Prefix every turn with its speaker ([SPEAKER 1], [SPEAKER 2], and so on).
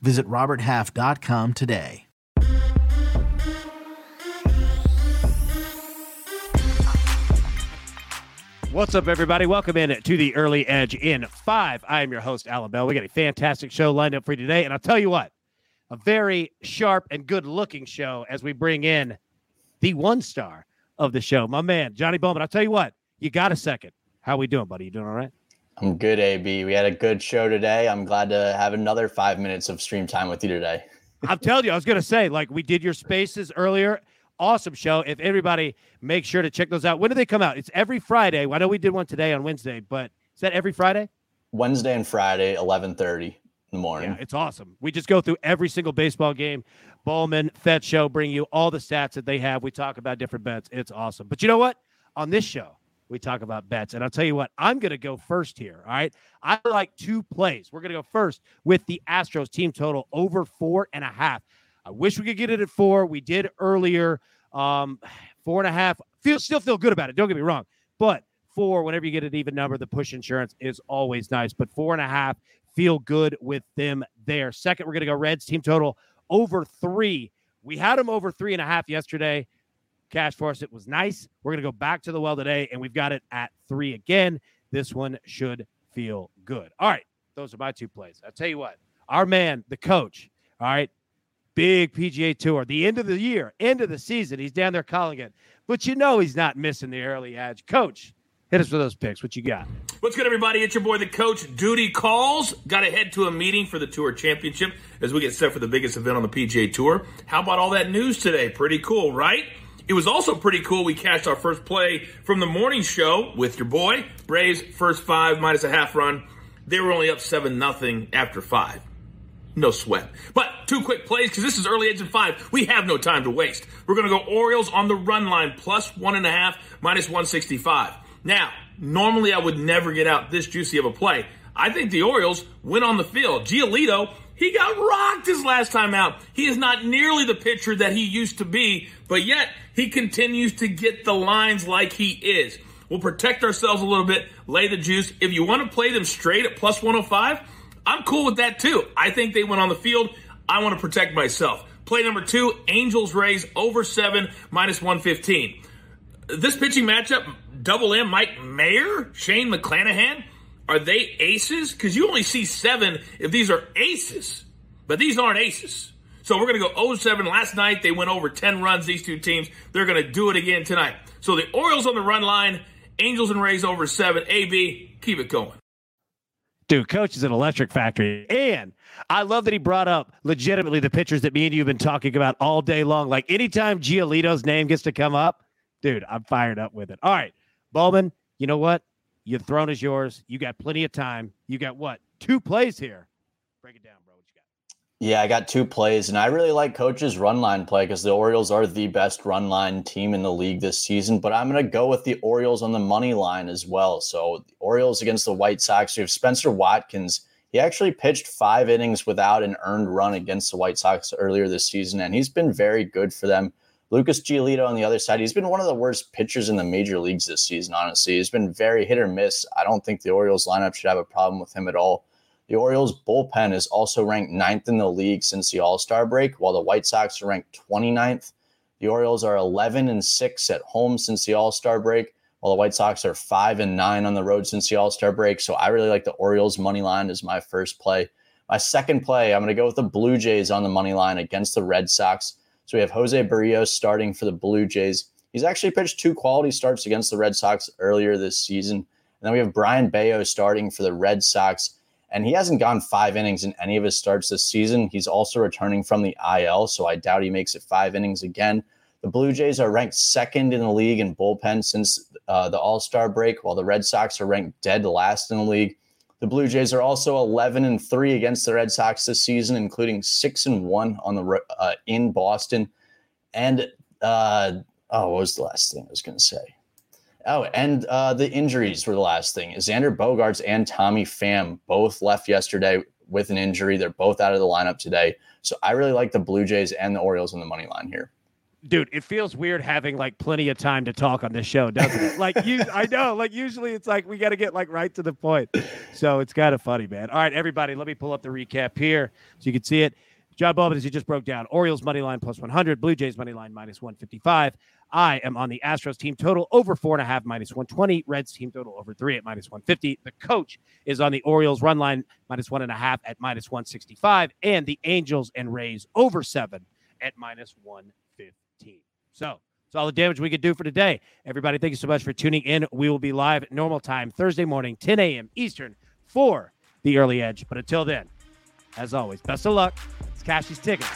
[SPEAKER 1] Visit RobertHalf.com today.
[SPEAKER 2] What's up, everybody? Welcome in to the Early Edge in five. I am your host, Allan Bell. We got a fantastic show lined up for you today. And I'll tell you what, a very sharp and good looking show as we bring in the one star of the show, my man, Johnny Bollman. I'll tell you what, you got a second. How we doing, buddy? You doing all right?
[SPEAKER 3] I'm good, AB. We had a good show today. I'm glad to have another five minutes of stream time with you today.
[SPEAKER 2] I'm telling you, I was going to say, like, we did your spaces earlier awesome show. If everybody make sure to check those out. When do they come out? It's every Friday. I know we did one today on Wednesday, but is that every Friday?
[SPEAKER 3] Wednesday and Friday, 11:30 in the morning.
[SPEAKER 2] Yeah, it's awesome. We just go through every single baseball game. Bollman, Fed Show bring you all the stats that they have. We talk about different bets. It's awesome. But you know what? On this show, we talk about bets. And I'll tell you what, I'm going to go first here. All right. I like two plays. We're going to go first with the Astros team total over four and a half. I wish we could get it at four. We did earlier. Um, four and a half. Feel still feel good about it. Don't get me wrong, but four, whenever you get an even number, the push insurance is always nice. But four and a half, feel good with them there. Second, we're gonna go Reds team total over three. We had them over three and a half yesterday. Cash for us, it was nice. We're gonna go back to the well today, and we've got it at three again. This one should feel good. All right, those are my two plays. I'll tell you what, our man, the coach. All right, big PGA Tour. The end of the year, end of the season, he's down there calling it. But you know he's not missing the early edge. Coach, hit us with those picks. What you got?
[SPEAKER 4] What's good, everybody? It's your boy, the coach. Duty calls. Got to head to a meeting for the Tour Championship as we get set for the biggest event on the PGA Tour. How about all that news today? Pretty cool, right? It was also pretty cool. We cashed our first play from the morning show with your boy. Braves first five minus a half run. They were only up seven nothing after five. No sweat. But two quick plays because this is early edge and five. We have no time to waste. We're going to go Orioles on the run line plus one and a half, minus 165. Now, normally I would never get out this juicy of a play. I think the Orioles went on the field. Giolito, he got rocked his last time out. He is not nearly the pitcher that he used to be, but yet he continues to get the lines like he is. We'll protect ourselves a little bit, lay the juice. If you want to play them straight at plus 105, I'm cool with that too. I think they went on the field. I want to protect myself. Play number two, Angels Rays over seven, minus 115. This pitching matchup, double M, Mike Mayer, Shane McClanahan, are they aces? Because you only see seven if these are aces, but these aren't aces. So we're going to go 0-7. Last night they went over 10 runs, these two teams. They're going to do it again tonight. So the Orioles on the run line, Angels and Rays over seven. AB, keep it going.
[SPEAKER 2] Dude, coach is an electric factory. And I love that he brought up legitimately the pitchers that me and you have been talking about all day long. Like anytime Giolito's name gets to come up, dude, I'm fired up with it. All right, Bollman, you know what? Your throne is yours. You got plenty of time. You got what? Two plays here. Break it down. Bro. What you got?
[SPEAKER 3] Yeah, I got two plays, and I really like Coach's run line play because the Orioles are the best run line team in the league this season. But I'm going to go with the Orioles on the money line as well. So, the Orioles against the White Sox. You have Spenser Watkins. He actually pitched five innings without an earned run against the White Sox earlier this season, and he's been very good for them. Lucas Giolito on the other side, he's been one of the worst pitchers in the major leagues this season, honestly. He's been very hit or miss. I don't think the Orioles lineup should have a problem with him at all. The Orioles bullpen is also ranked ninth in the league since the All Star break, while the White Sox are ranked 29th. The Orioles are 11 and 6 at home since the All Star break, while the White Sox are 5 and 9 on the road since the All Star break. So I really like the Orioles money line as my first play. My second play, I'm going to go with the Blue Jays on the money line against the Red Sox. So we have Jose Berrios starting for the Blue Jays. He's actually pitched two quality starts against the Red Sox earlier this season. And then we have Brayan Bello starting for the Red Sox and he hasn't gone five innings in any of his starts this season. He's also returning from the IL, so I doubt he makes it five innings again. The Blue Jays are ranked second in the league in bullpen since uh, the All Star break, while the Red Sox are ranked dead last in the league. The Blue Jays are also 11 and 3 against the Red Sox this season, including 6 and 1 on the uh, in Boston. And uh, oh, what was the last thing I was going to say? Oh, and uh, the injuries were the last thing. Xander Bogaerts and Tommy Pham both left yesterday with an injury. They're both out of the lineup today. So I really like the Blue Jays and the Orioles in the money line here
[SPEAKER 2] dude, it feels weird having like plenty of time to talk on this show, doesn't it? like you, I know, like usually it's like we got to get like right to the point. So it's kind of funny, man. All right, everybody, let me pull up the recap here so you can see it. John Bollman, as you just broke down, Orioles money line plus 100, Blue Jays money line minus 155. I am on the Astros team total over four and a half minus 120, Reds team total over three at minus 150. The coach is on the Orioles run line minus one and a half at minus 165, and the Angels and Rays over seven at minus 150 team. So it's all the damage we could do for today. Everybody, thank you so much for tuning in. We will be live at normal time Thursday morning, 10 a.m. Eastern for the early edge. But until then, as always, best of luck. It's Cashie's tickets.